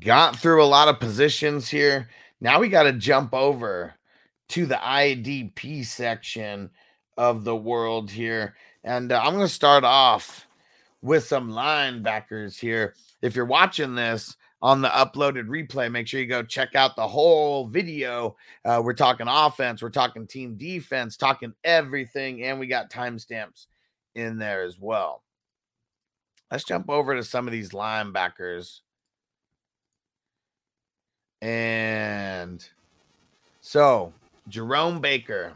Got through a lot of positions here. Now we got to jump over to the IDP section of the world here. And uh, I'm going to start off with some linebackers here. If you're watching this on the uploaded replay, make sure you go check out the whole video. Uh, we're talking offense, we're talking team defense, talking everything, and we got timestamps in there as well. Let's jump over to some of these linebackers. And so, Jerome Baker,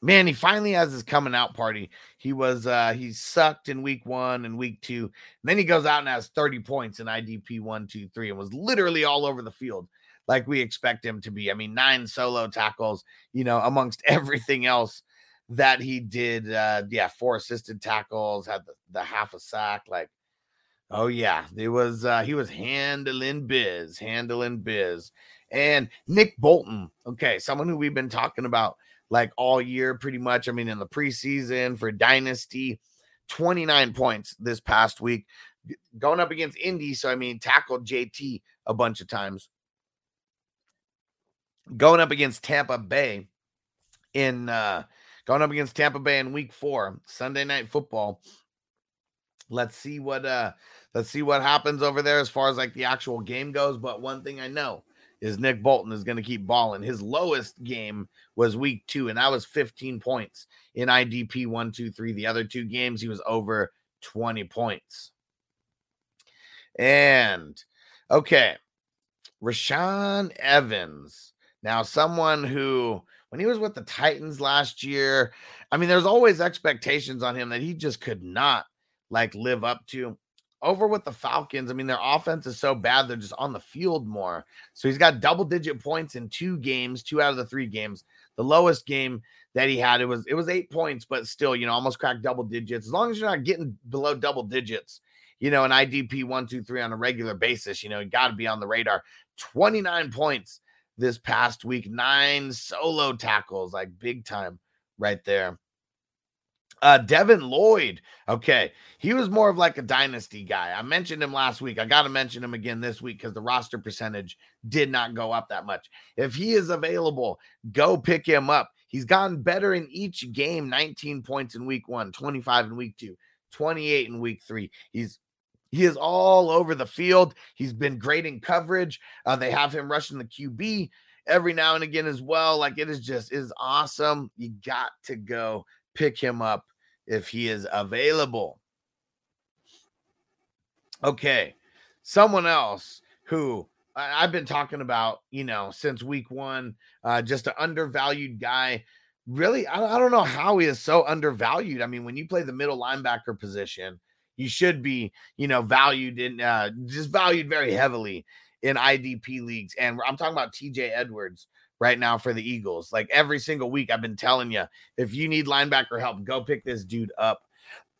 man, he finally has his coming out party. He was uh he sucked in week one and week two. And then he goes out and has 30 points in IDP one, two, three, and was literally all over the field like we expect him to be. I mean, nine solo tackles, you know, amongst everything else that he did. Uh yeah, four assisted tackles, had the, the half a sack, like oh yeah, it was uh he was handling biz, handling biz. And Nick Bolton, okay, someone who we've been talking about like all year, pretty much. I mean, in the preseason for Dynasty, 29 points this past week, going up against Indy. So, I mean, tackled JT a bunch of times. Going up against Tampa Bay in uh going up against Tampa Bay in week four, Sunday night football. Let's see what uh let's see what happens over there as far as like the actual game goes. But one thing I know is Nick Bolton is going to keep balling. His lowest game was week two, and that was 15 points in IDP one, two, three. The other two games, he was over 20 points. And okay, Rashaan Evans. Now, someone who, when he was with the Titans last year, I mean, there's always expectations on him that he just could not like live up to over with the Falcons, I mean, their offense is so bad, they're just on the field more. So he's got double digit points in two games, two out of the three games. The lowest game that he had, it was it was eight points, but still, you know, almost cracked double digits. As long as you're not getting below double digits, you know, an IDP one, two, three on a regular basis, you know, you got to be on the radar. 29 points this past week, nine solo tackles, like big time right there. Uh, Devin Lloyd. Okay. He was more of like a dynasty guy. I mentioned him last week. I got to mention him again this week because the roster percentage did not go up that much. If he is available, go pick him up. He's gotten better in each game 19 points in week one, 25 in week two, 28 in week three. He's he is all over the field. He's been great in coverage. Uh, they have him rushing the QB every now and again as well. Like it is just is awesome. You got to go pick him up if he is available. Okay, someone else who I've been talking about, you know, since week one, uh, just an undervalued guy. Really, I, don't know how he is so undervalued. I mean, when you play the middle linebacker position, you should be, you know, valued in uh, just valued very heavily in IDP leagues. And I'm talking about TJ Edwards right now for the Eagles. Like every single week, I've been telling you, if you need linebacker help, go pick this dude up.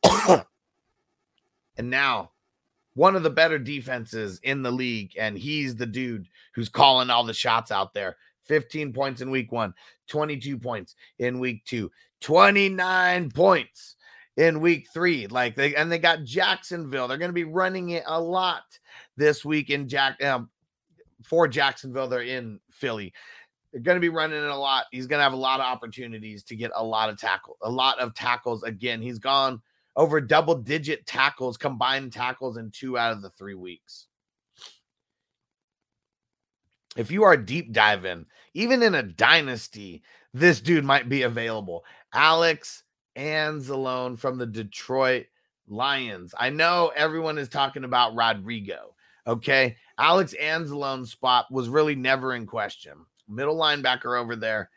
and now, one of the better defenses in the league, and he's the dude who's calling all the shots out there. 15 points in week one, 22 points in week two, 29 points in week three. Like they and they got Jacksonville. They're going to be running it a lot this week in Jack um, for Jacksonville. They're in Philly. They're going to be running it a lot. He's going to have a lot of opportunities to get a lot of tackle, a lot of tackles. Again, he's gone over double digit tackles, combined tackles in two out of the three weeks. If you are deep diving, even in a dynasty, this dude might be available. Alex Anzalone from the Detroit Lions. I know everyone is talking about Rodrigo. Okay. Alex Anzalone's spot was really never in question middle linebacker over there.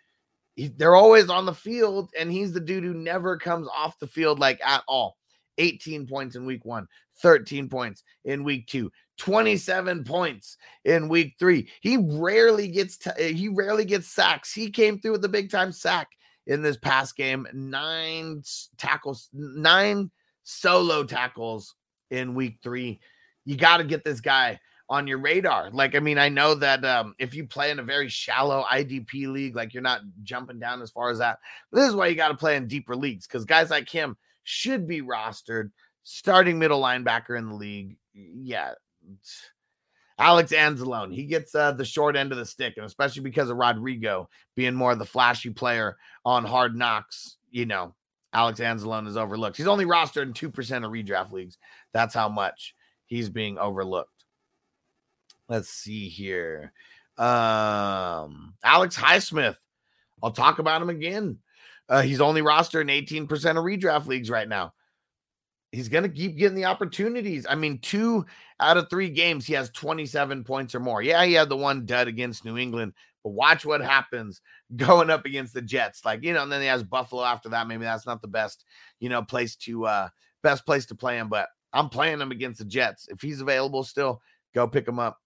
He, they're always on the field, and he's the dude who never comes off the field like at all. 18 points in week one, 13 points in week two, 27 points in week three. He rarely gets t- eh, he rarely gets sacks. He came through with a big time sack in this past game. Nine tackles, nine solo tackles in week three. You got to get this guy on your radar. Like, I mean, I know that um, if you play in a very shallow IDP league, like you're not jumping down as far as that. This is why you got to play in deeper leagues because guys like him should be rostered starting middle linebacker in the league. Yeah, Alex Anzalone, he gets uh, the short end of the stick, and especially because of Rodrigo being more of the flashy player on Hard Knocks, you know, Alex Anzalone is overlooked. He's only rostered in 2% of redraft leagues. That's how much he's being overlooked. Let's see here. Um, Alex Highsmith, I'll talk about him again. Uh, he's only rostered in 18% of redraft leagues right now he's going to keep getting the opportunities. I mean, two out of three games, he has 27 points or more. Yeah, he had the one dud against New England, but watch what happens going up against the Jets. Like, you know, and then he has Buffalo after that. Maybe that's not the best, you know, place to, uh, best place to play him, but I'm playing him against the Jets. If he's available still, go pick him up.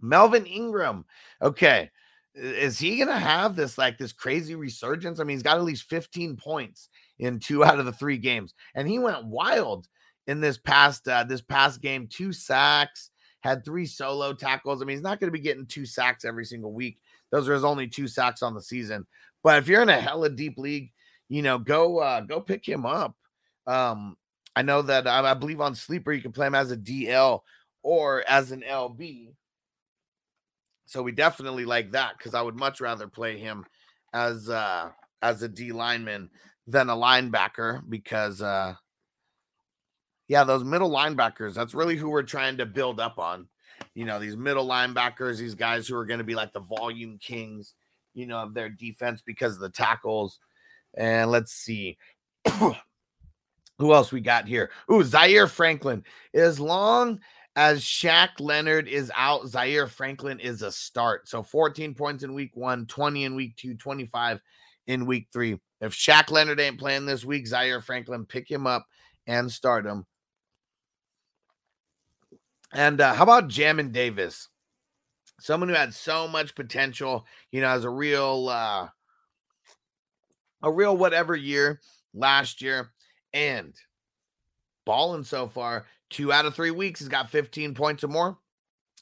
Melvin Ingram. Okay. Is he going to have this like this crazy resurgence? I mean, he's got at least 15 points in two out of the three games, and he went wild in this past uh, this past game. Two sacks, had three solo tackles. I mean, he's not going to be getting two sacks every single week. Those are his only two sacks on the season. But if you're in a hella deep league, you know, go uh, go pick him up. Um, I know that I, I believe on Sleeper you can play him as a DL or as an LB. So we definitely like that because I would much rather play him as uh as a D lineman than a linebacker because uh yeah, those middle linebackers, that's really who we're trying to build up on. You know, these middle linebackers, these guys who are going to be like the volume kings, you know, of their defense because of the tackles. And let's see. who else we got here? Ooh, Zaire Franklin. As long as Shaq Leonard is out, Zaire Franklin is a start. So 14 points in week one, 20 in week two, 25 in week three. If Shaq Leonard ain't playing this week, Zaire Franklin, pick him up and start him. And uh, how about Jamin Davis? Someone who had so much potential, you know, as a real, uh, a real whatever year last year, and balling so far. Two out of three weeks, he's got 15 points or more.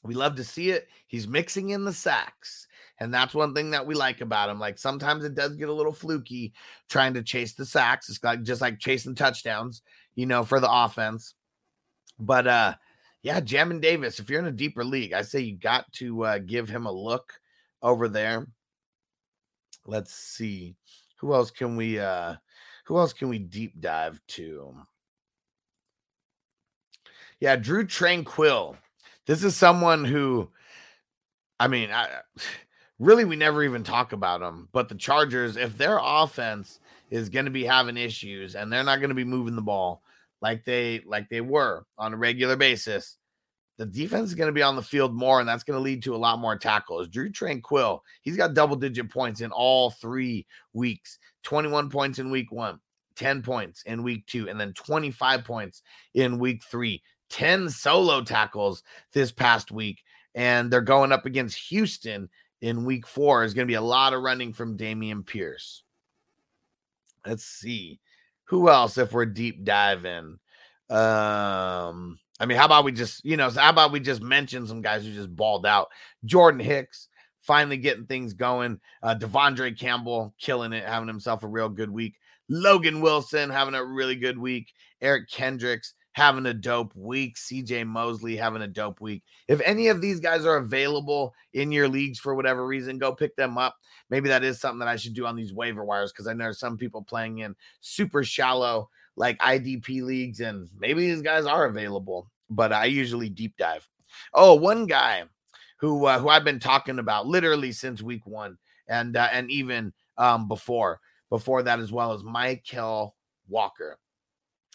We love to see it. He's mixing in the sacks. And that's one thing that we like about him. Like sometimes it does get a little fluky trying to chase the sacks. It's like just like chasing touchdowns, you know, for the offense. But uh yeah, Jamin Davis, if you're in a deeper league, I say you got to uh give him a look over there. Let's see. Who else can we uh who else can we deep dive to? Yeah, Drue Tranquill. This is someone who I mean, I really we never even talk about him. But the Chargers, if their offense is going to be having issues and they're not going to be moving the ball like they like they were on a regular basis, the defense is going to be on the field more, and that's going to lead to a lot more tackles. Drue Tranquill, he's got double digit points in all three weeks 21 points in week one, 10 points in week two, and then 25 points in week three. 10 solo tackles this past week, and they're going up against Houston in week four is going to be a lot of running from Dameon Pierce. Let's see who else if we're deep diving. Um, I mean, how about we just, you know, how about we just mention some guys who just balled out? Jordan Hicks finally getting things going. Uh, De'Vondre Campbell killing it, having himself a real good week. Logan Wilson having a really good week. Eric Kendricks having a dope week. CJ Mosley having a dope week. If any of these guys are available in your leagues for whatever reason, go pick them up. Maybe that is something that I should do on these waiver wires because I know some people playing in super shallow like IDP leagues, and maybe these guys are available. But I usually deep dive. Oh, one guy who uh, who I've been talking about literally since week one, and uh, and even um, before before that as well as Mykal Walker.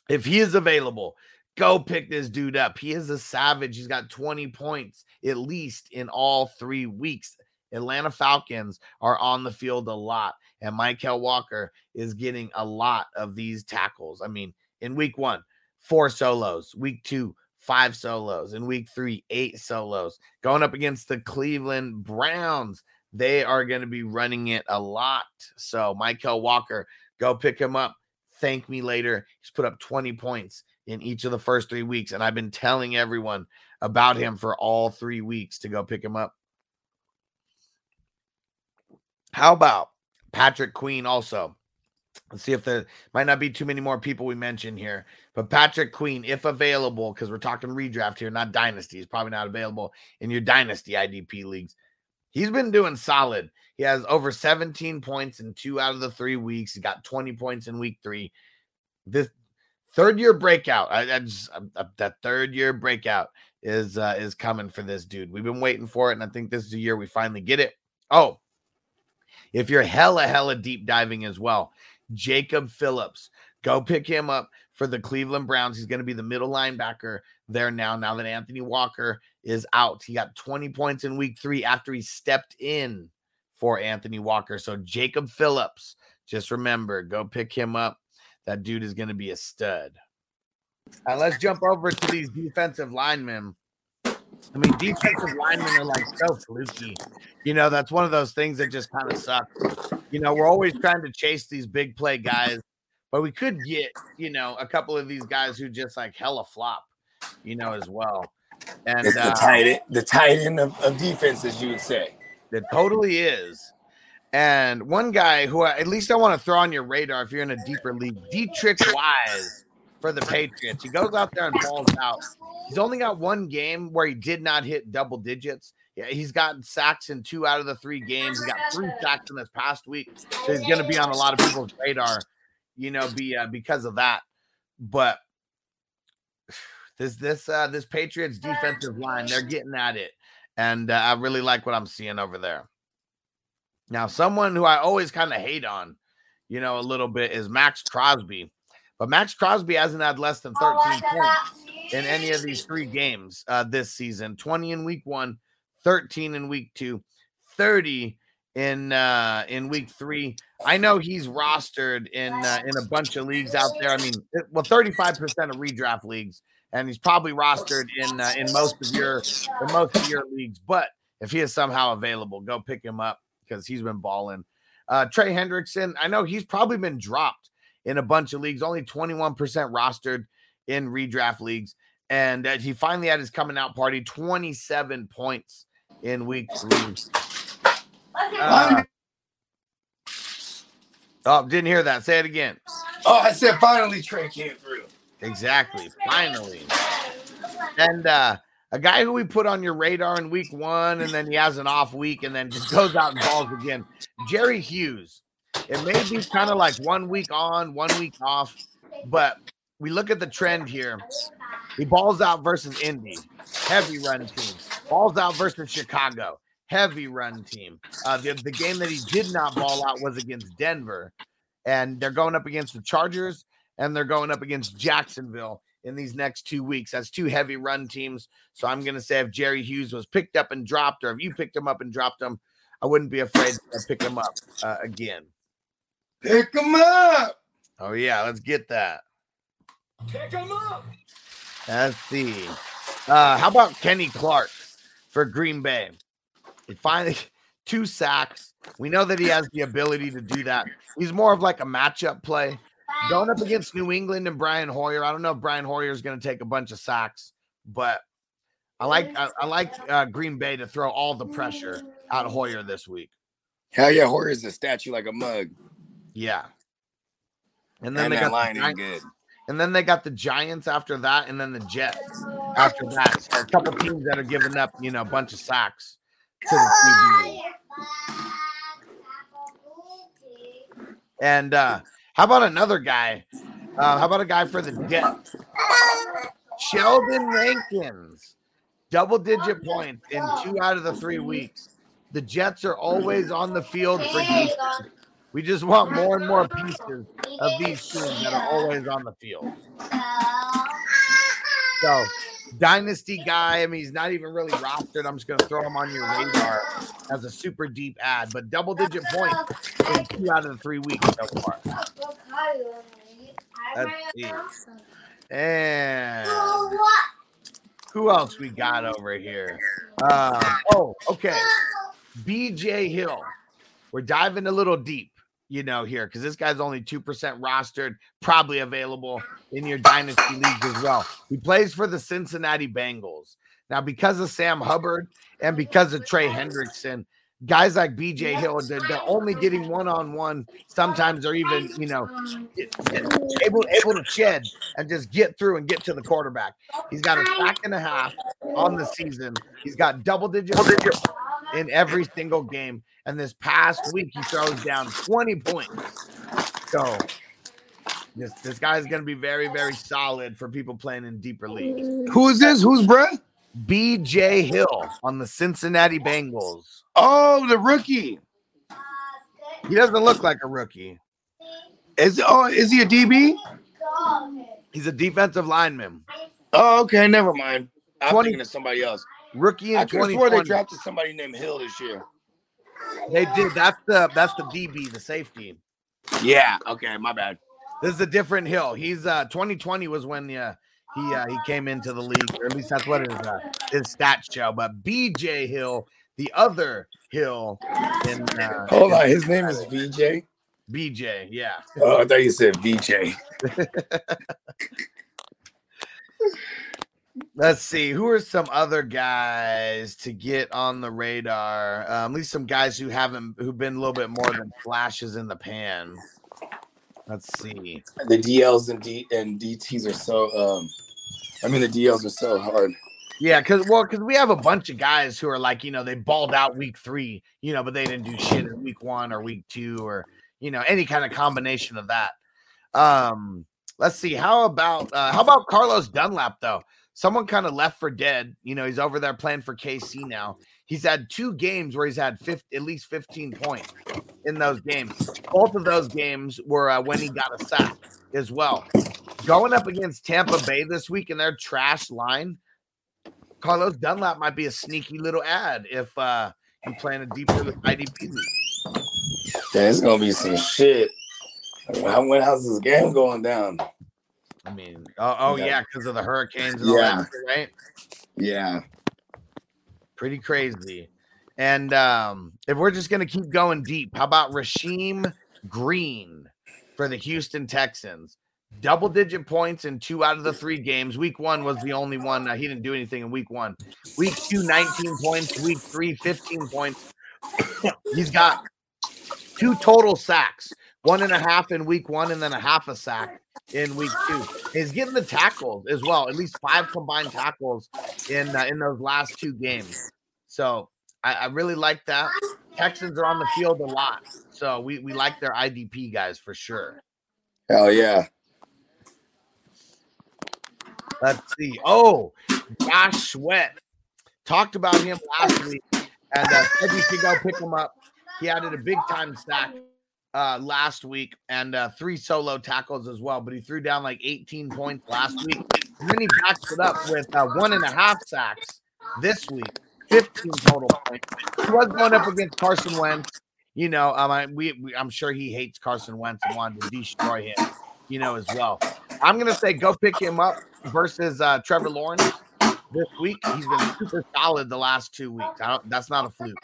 If he is available, go pick this dude up. He is a savage. He's got 20 points at least in all three weeks. Atlanta Falcons are on the field a lot, and Mykal Walker is getting a lot of these tackles. I mean, in week one, four solos, week two, five solos. In week three, eight solos. Going up against the Cleveland Browns, they are going to be running it a lot. So, Mykal Walker, go pick him up. Thank me later. He's put up 20 points in each of the first three weeks. And I've been telling everyone about him for all three weeks to go pick him up. How about Patrick Queen also? Let's see if there might not be too many more people we mentioned here. But Patrick Queen, if available, because we're talking redraft here, not dynasty, he's probably not available in your dynasty IDP leagues. He's been doing solid. He has over 17 points in two out of the three weeks. He got 20 points in week three. This third year breakout, I, I just I, that third year breakout is uh, is coming for this dude. We've been waiting for it, and I think this is the year we finally get it. Oh, if you're hella hella deep diving as well, Jacob Phillips, go pick him up for the Cleveland Browns. He's going to be the middle linebacker there now. Now that Anthony Walker is out, he got 20 points in week three after he stepped in for Anthony Walker. So Jacob Phillips, just remember, go pick him up. That dude is going to be a stud. Now let's jump over to these defensive linemen. I mean, defensive linemen are like so fluky. You know, that's one of those things that just kind of sucks. You know, we're always trying to chase these big play guys, but we could get, you know, a couple of these guys who just like hella flop, you know, as well. And it's the uh, tight end, the tight end of, of defense, as you would say. It totally is. And one guy who I, at least I want to throw on your radar if you're in a deeper league, Deatrich Wise for the Patriots. He goes out there and balls out. He's only got one game where he did not hit double digits. Yeah, he's gotten sacks in two out of the three games. He got three sacks in this past week, so he's going to be on a lot of people's radar, you know, be uh, because of that. But this this uh, this Patriots defensive line, they're getting at it, and uh, I really like what I'm seeing over there. Now, someone who I always kind of hate on, you know, a little bit is Maxx Crosby. But Maxx Crosby hasn't had less than 13 points in any of these three games uh, this season 20 in week one, 13 in week two, 30 in uh in week three. I know he's rostered in uh, in a bunch of leagues out there. I mean, well, 35% of redraft leagues, and he's probably rostered in uh, in most of your in most of your leagues. But if he is somehow available, go pick him up because he's been balling. Uh, Trey Hendrickson, I know he's probably been dropped in a bunch of leagues, only 21% rostered in redraft leagues. And uh, he finally had his coming out party, 27 points in week three. Uh, oh, didn't hear that. Say it again. Oh, I said finally Trey through. Exactly. Finally. And uh a guy who we put on your radar in week one, and then he has an off week and then just goes out and balls again. Jerry Hughes. It may be kind of like one week on, one week off, but we look at the trend here. He balls out versus Indy, heavy run team. Balls out versus Chicago, heavy run team. Uh, the, the game that he did not ball out was against Denver, and they're going up against the Chargers and they're going up against Jacksonville in these next two weeks. That's two heavy run teams. So I'm going to say if Jerry Hughes was picked up and dropped, or if you picked him up and dropped him, I wouldn't be afraid to pick him up uh, again. Pick him up. Oh yeah, let's get that. Pick him up. Let's see. Uh, how about Kenny Clark for Green Bay? He finally two sacks. We know that he has the ability to do that. He's more of like a matchup play. Going up against New England and Brian Hoyer. I don't know if Brian Hoyer is going to take a bunch of sacks, but I like I, I like uh, Green Bay to throw all the pressure at Hoyer this week. Hell yeah, Hoyer's a statue like a mug. Yeah. And then and they got line the good. And then they got the Giants after that, and then the Jets after that. A couple teams that are giving up, you know, a bunch of sacks to the team. And uh, how about another guy? Uh, how about a guy for the Jets? Sheldon Rankins, double digit points in two out of the three weeks. The Jets are always on the field for defense. We just want more and more pieces of these teams that are always on the field. So, dynasty guy. I mean, he's not even really rostered. I'm just going to throw him on your radar as a super deep ad, but double digit points in two out of the three weeks so far. And Who else we got over here? Um, oh, okay. BJ Hill. We're diving a little deep, you know, here because this guy's only 2% rostered, probably available in your dynasty leagues as well. He plays for the Cincinnati Bengals. Now, because of Sam Hubbard and because of Trey Hendrickson, guys like BJ Hill, they're, they're only getting one on one. Sometimes they're even, you know, able able to shed and just get through and get to the quarterback. He's got a sack and a half on the season. He's got double digit in every single game. And this past week, he throws down 20 points. So this this guy's going to be very very solid for people playing in deeper leagues. Who is this? Who's bruh? B.J. Hill on the Cincinnati Bengals. Oh, the rookie. He doesn't look like a rookie. Is oh is he a DB? He's a defensive lineman. Oh, okay, never mind. I'm 20 thinking of somebody else. Rookie in I could swore they 2020. drafted somebody named Hill this year. They did. That's the that's the DB, the safety. Yeah. Okay, my bad. This is a different Hill. He's uh 2020 was when uh, he uh, he came into the league, or at least that's what his uh, his stats show. But BJ Hill, the other Hill in uh, Hold on, his name is VJ. BJ, yeah. Oh, I thought you said VJ. Let's see. Who are some other guys to get on the radar? Um, at least some guys who haven't who've been a little bit more than flashes in the pan. Let's see. The DLs and D and DTs are so um I mean the DLs are so hard. Yeah, because well, because we have a bunch of guys who are like, you know, they balled out week three, you know, but they didn't do shit in week one or week two or you know any kind of combination of that. Um, let's see. How about uh, how about Carlos Dunlap though? Someone kind of left for dead. You know, he's over there playing for KC now. He's had two games where he's had 50, at least 15 points in those games. Both of those games were uh, when he got a sack as well. Going up against Tampa Bay this week in their trash line, Carlos Dunlap might be a sneaky little ad if uh, you plan a deeper IDP league. It's gonna be some shit. How when how's this game going down? I mean, oh, oh Yeah. yeah, because of the hurricanes and all Yeah. that, right? Yeah. Pretty crazy. And um, if we're just gonna keep going deep, how about Rasheem Green for the Houston Texans? Double digit points in two out of the three games. Week one was the only one. Uh, he didn't do anything in week one. Week two, 19 points. Week three, 15 points. He's got two total sacks, one and a half in week one, and then a half a sack in week two. He's getting the tackles as well, at least five combined tackles in uh, in those last two games. So I, I really like that. Texans are on the field a lot, so we we like their IDP guys for sure. Hell yeah. Let's see. Oh, Josh Sweat talked about him last week, and uh, said you could go pick him up. He added a big time stack uh, last week and uh, three solo tackles as well. But he threw down like 18 points last week, and then he backs it up with uh, one and a half sacks this week, 15 total points. He was going up against Carson Wentz. You know, um, I, we, we, I'm sure he hates Carson Wentz and wanted to destroy him. You know, as well. I'm gonna say go pick him up versus uh, Trevor Lawrence this week. He's been super solid the last two weeks. I don't, that's not a fluke.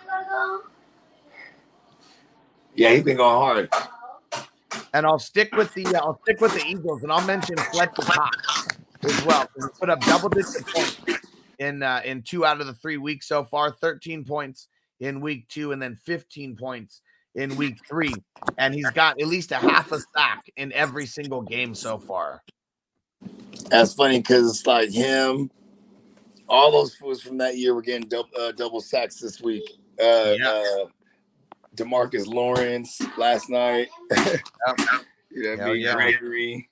Yeah, he's been going hard. And I'll stick with the uh, I'll stick with the Eagles, and I'll mention Fletcher Cox as well. He put up double digit points in uh, in two out of the three weeks so far. 13 points in week two, and then 15 points in week three. And he's got at least a half a sack in every single game so far. That's funny because it's like him. All those fools from that year were getting double, uh, double sacks this week. Uh, Yeah. Demarcus Lawrence last night. you know, Hell yeah. Gregory.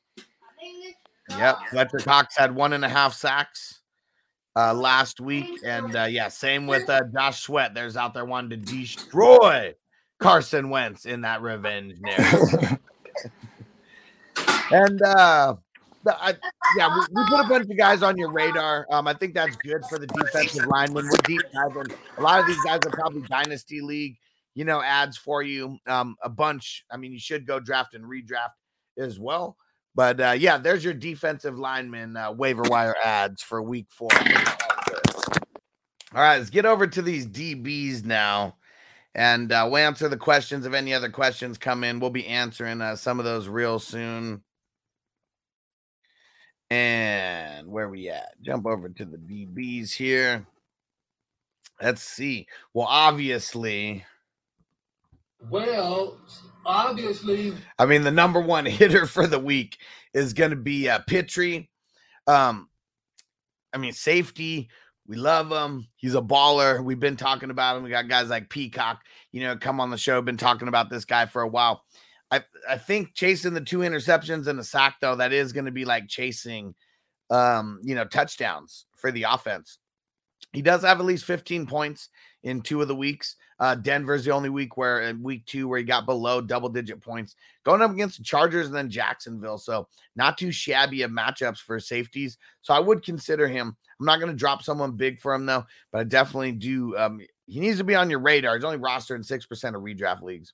Yep. Fletcher Cox had one and a half sacks uh, last week. And uh, yeah, same with uh, Josh Sweat. There's out there wanting to destroy Carson Wentz in that revenge narrative. and uh, I, yeah, we, we put a bunch of guys on your radar. Um, I think that's good for the defensive linemen. We're deep diving. A lot of these guys are probably dynasty league, you know, ads for you. Um, a bunch. I mean, you should go draft and redraft as well. But uh, yeah, there's your defensive lineman uh, waiver wire ads for week four. All right, let's get over to these DBs now. And uh, we'll answer the questions. If any other questions come in, we'll be answering uh, some of those real soon. And where we at? Jump over to the DBs here. Let's see. Well, obviously. Well, obviously. I mean, the number one hitter for the week is going to be uh, Pitre. Um, I mean, safety. We love him. He's a baller. We've been talking about him. We got guys like Peacock, you know, come on the show. Been talking about this guy for a while. I I think chasing the two interceptions and a sack though, that is going to be like chasing, um, you know, touchdowns for the offense. He does have at least 15 points in two of the weeks. Uh, Denver's the only week where in week two where he got below double digit points, going up against the Chargers and then Jacksonville. So not too shabby of matchups for safeties. So I would consider him. I'm not going to drop someone big for him though, but I definitely do. Um, he needs to be on your radar. He's only rostered in six percent of redraft leagues.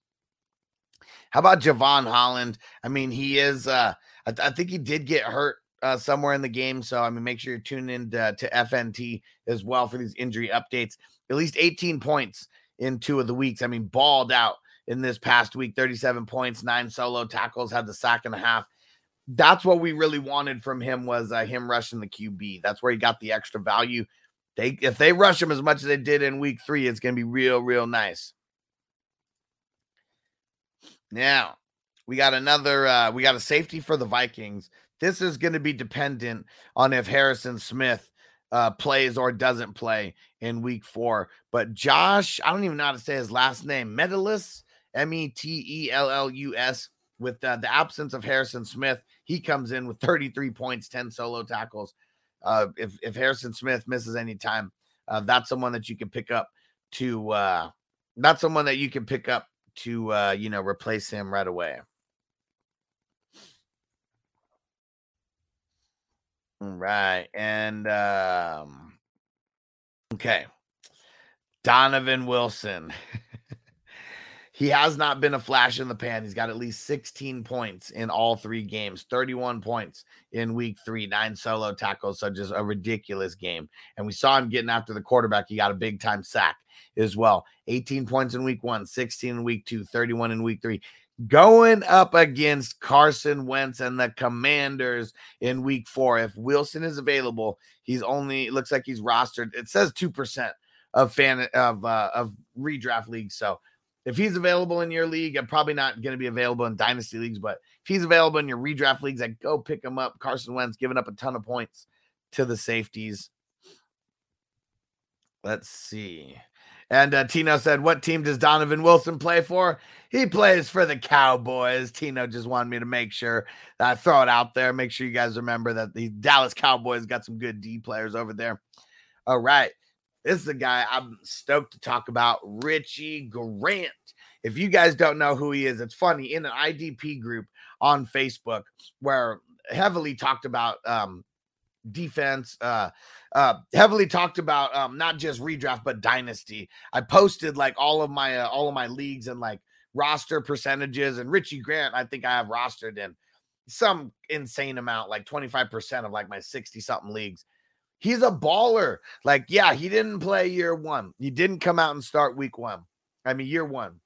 How about Jevon Holland? I mean, he is. Uh, I, th- I think he did get hurt uh, somewhere in the game. So I mean, make sure you're tuning in to, to FNT as well for these injury updates. At least 18 points in two of the weeks. I mean, balled out in this past week, 37 points, nine solo tackles, had the sack and a half. That's what we really wanted from him was uh, him rushing the QB. That's where he got the extra value. They if they rush him as much as they did in week three, it's going to be real, real nice. Now we got another. Uh, we got a safety for the Vikings. This is going to be dependent on if Harrison Smith uh, plays or doesn't play in week four. But Josh, I don't even know how to say his last name, Metellus, M E T E L L U S, with uh, the absence of Harrison Smith, he comes in with 33 points, 10 solo tackles. Uh, if, if Harrison Smith misses any time, uh, that's someone that you can pick up to, uh, that's someone that you can pick up to, uh, you know, replace him right away. Right. And um okay. Donovan Wilson. he has not been a flash in the pan. He's got at least 16 points in all three games, 31 points in week three, nine solo tackles. So just a ridiculous game. And we saw him getting after the quarterback. He got a big time sack as well. 18 points in week one, 16 in week two, 31 in week three going up against Carson Wentz and the Commanders in week four. If Wilson is available, he's only looks like he's rostered. It says 2% of fan of uh, of redraft leagues. So if he's available in your league, I'm probably not going to be available in dynasty leagues, but if he's available in your redraft leagues, I go pick him up. Carson Wentz giving up a ton of points to the safeties. Let's see. And uh, Tino said, What team does Donovan Wilson play for? He plays for the Cowboys. Tino just wanted me to make sure I throw it out there. Make sure you guys remember that the Dallas Cowboys got some good D players over there. All right. This is a guy I'm stoked to talk about, Richie Grant. If you guys don't know who he is, it's funny in an IDP group on Facebook where heavily talked about um, defense, uh, uh, heavily talked about um, not just redraft but dynasty. I posted like all of my uh, all of my leagues and like roster percentages, and Richie Grant, I think I have rostered in some insane amount, like 25% of like my 60 something leagues. He's a baller. Like, yeah, he didn't play year one. He didn't come out and start week one. I mean, year one.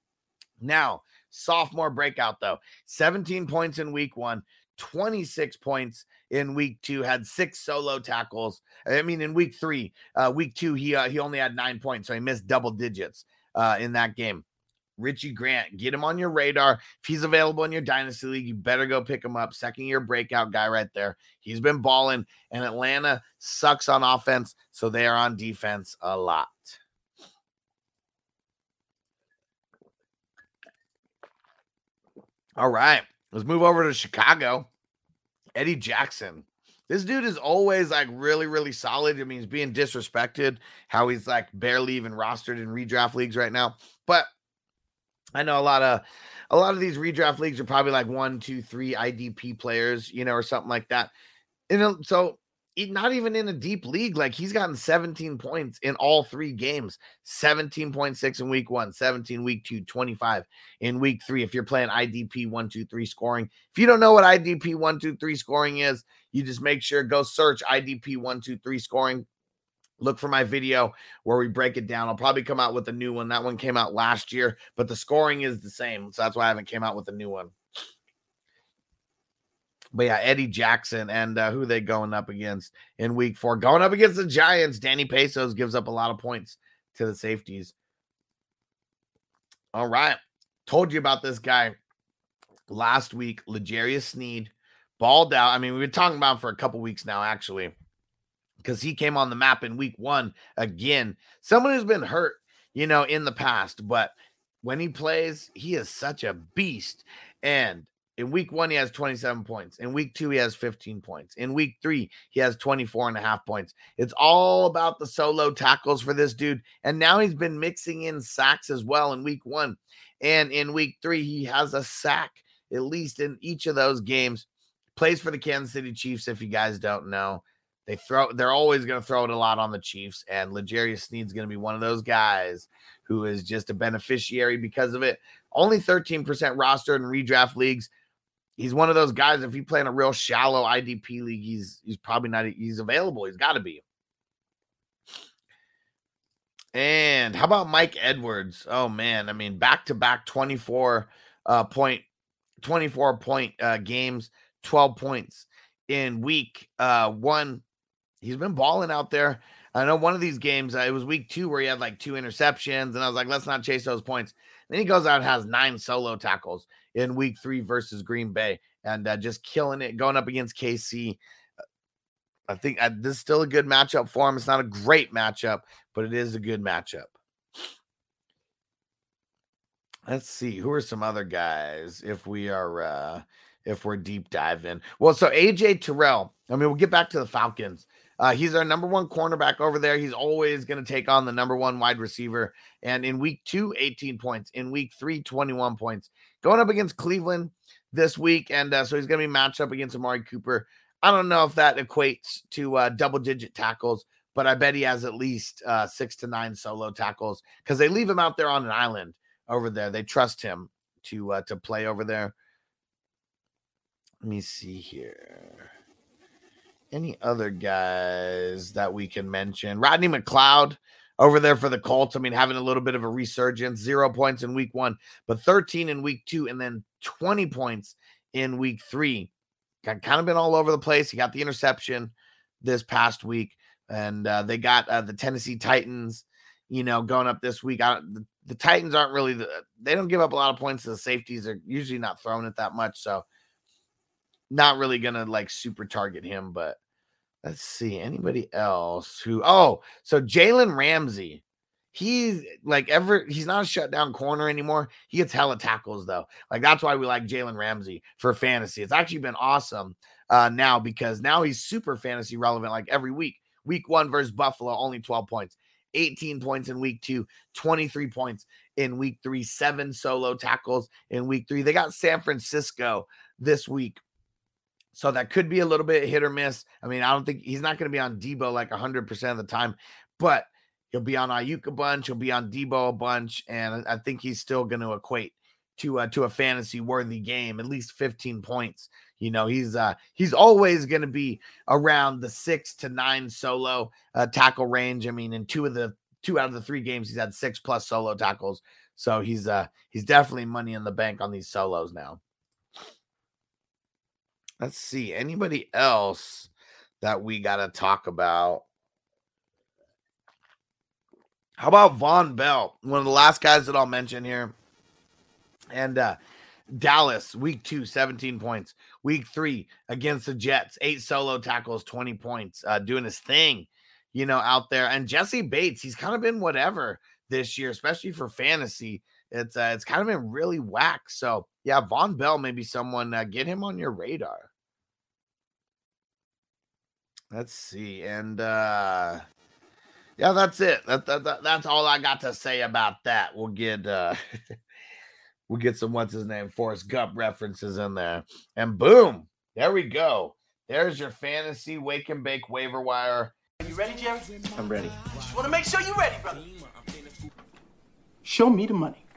Now, sophomore breakout, though 17 points in week one, 26 points in week two, had six solo tackles. I mean, in week three, uh, week two, he uh, he only had nine points, so he missed double digits uh, in that game. Richie Grant, get him on your radar. If he's available in your dynasty league, you better go pick him up. Second year breakout guy right there. He's been balling, and Atlanta sucks on offense, so they are on defense a lot. All right, let's move over to Chicago. Eddie Jackson. This dude is always like really, really solid. I mean, he's being disrespected, how he's like barely even rostered in redraft leagues right now. But I know a lot of a lot of these redraft leagues are probably like one, two, three IDP players, you know, or something like that. You uh, know, so not even in a deep league. Like he's gotten 17 points in all three games 17.6 in week one, 17 week two, 25 in week three. If you're playing IDP one, two, three scoring, if you don't know what IDP one, two, three scoring is, you just make sure go search IDP one, two, three scoring. Look for my video where we break it down. I'll probably come out with a new one. That one came out last year, but the scoring is the same. So that's why I haven't came out with a new one. But yeah, Eddie Jackson and uh, who they going up against in week four? Going up against the Giants. Danny Pesos gives up a lot of points to the safeties. All right. Told you about this guy last week. L'Jarius Sneed balled out. I mean, we've been talking about him for a couple weeks now, actually, because he came on the map in week one again. Someone who's been hurt, you know, in the past, but when he plays, he is such a beast. And in week one, he has 27 points. In week two, he has 15 points. In week three, he has 24 and a half points. It's all about the solo tackles for this dude. And now he's been mixing in sacks as well in week one. And in week three, he has a sack, at least in each of those games. Plays for the Kansas City Chiefs, if you guys don't know. They throw, they're always going to throw it a lot on the Chiefs. And L'Jarius Sneed's to be one of those guys who is just a beneficiary because of it. Only 13% rostered in redraft leagues he's one of those guys. If you play in a real shallow IDP league, he's he's probably not he's available. He's got to be. And how about Mike Edwards? Oh man, I mean back to back 24 uh point 24 point uh games, 12 points in week uh 1. He's been balling out there. I know one of these games, uh, it was week 2 where he had like two interceptions and I was like, let's not chase those points. Then he goes out and has nine solo tackles in week three versus Green Bay and uh, just killing it, going up against KC. I think uh, this is still a good matchup for him. It's not a great matchup, but it is a good matchup. Let's see who are some other guys if we are uh if we're deep diving. Well, so AJ Terrell. I mean, we'll get back to the Falcons. Uh, he's our number one cornerback over there. He's always going to take on the number one wide receiver. And in week two, 18 points. In week three, 21 points. Going up against Cleveland this week. And uh, so he's going to be matched up against Amari Cooper. I don't know if that equates to uh, double digit tackles, but I bet he has at least uh, six to nine solo tackles because they leave him out there on an island over there. They trust him to uh, to play over there. Let me see here any other guys that we can mention? Rodney McLeod over there for the Colts. I mean, having a little bit of a resurgence, zero points in week one, but 13 in week two, and then 20 points in week three. Got kind of been all over the place. He got the interception this past week, and uh, they got uh, the Tennessee Titans, you know, going up this week. The, the Titans aren't really, the, they don't give up a lot of points to the safeties. They're usually not throwing it that much. So, not really gonna like super target him, but let's see anybody else who oh so Jalen Ramsey. He's like ever he's not a shutdown corner anymore. He gets hella tackles though. Like that's why we like Jalen Ramsey for fantasy. It's actually been awesome uh now because now he's super fantasy relevant like every week. Week one versus Buffalo, only 12 points. 18 points in week two, 23 points in week three, seven solo tackles in week three. They got San Francisco this week so that could be a little bit hit or miss. I mean, I don't think he's not going to be on Deebo like 100% of the time, but he'll be on Aiyuk a bunch. He'll be on Deebo a bunch. And I think he's still going to equate to uh, to a fantasy worthy game, at least 15 points. You know, he's uh he's always going to be around the six to nine solo uh, tackle range. I mean, in two of the two out of the three games, he's had six plus solo tackles. So he's uh he's definitely money in the bank on these solos now. Let's see. Anybody else that we got to talk about? How about Vonn Bell? One of the last guys that I'll mention here. And uh Dallas, week two, 17 points. Week three against the Jets, eight solo tackles, 20 points, uh, doing his thing, you know, out there. And Jessie Bates, he's kind of been whatever this year, especially for fantasy. It's uh, it's kind of been really whack. So yeah, Vonn Bell, maybe someone uh, get him on your radar. Let's see, and uh yeah, that's it. That, that, that, that's all I got to say about that. We'll get uh we'll get some what's his name Forrest Gump references in there, and boom, there we go. There's your fantasy wake and bake waiver wire. Are you ready, Jerry? I'm ready. Just want to make sure you're ready, brother. Show me the money.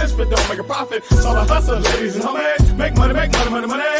Sense, but don't make a profit. So I hustle, ladies and homies. Make money, make money, money, money.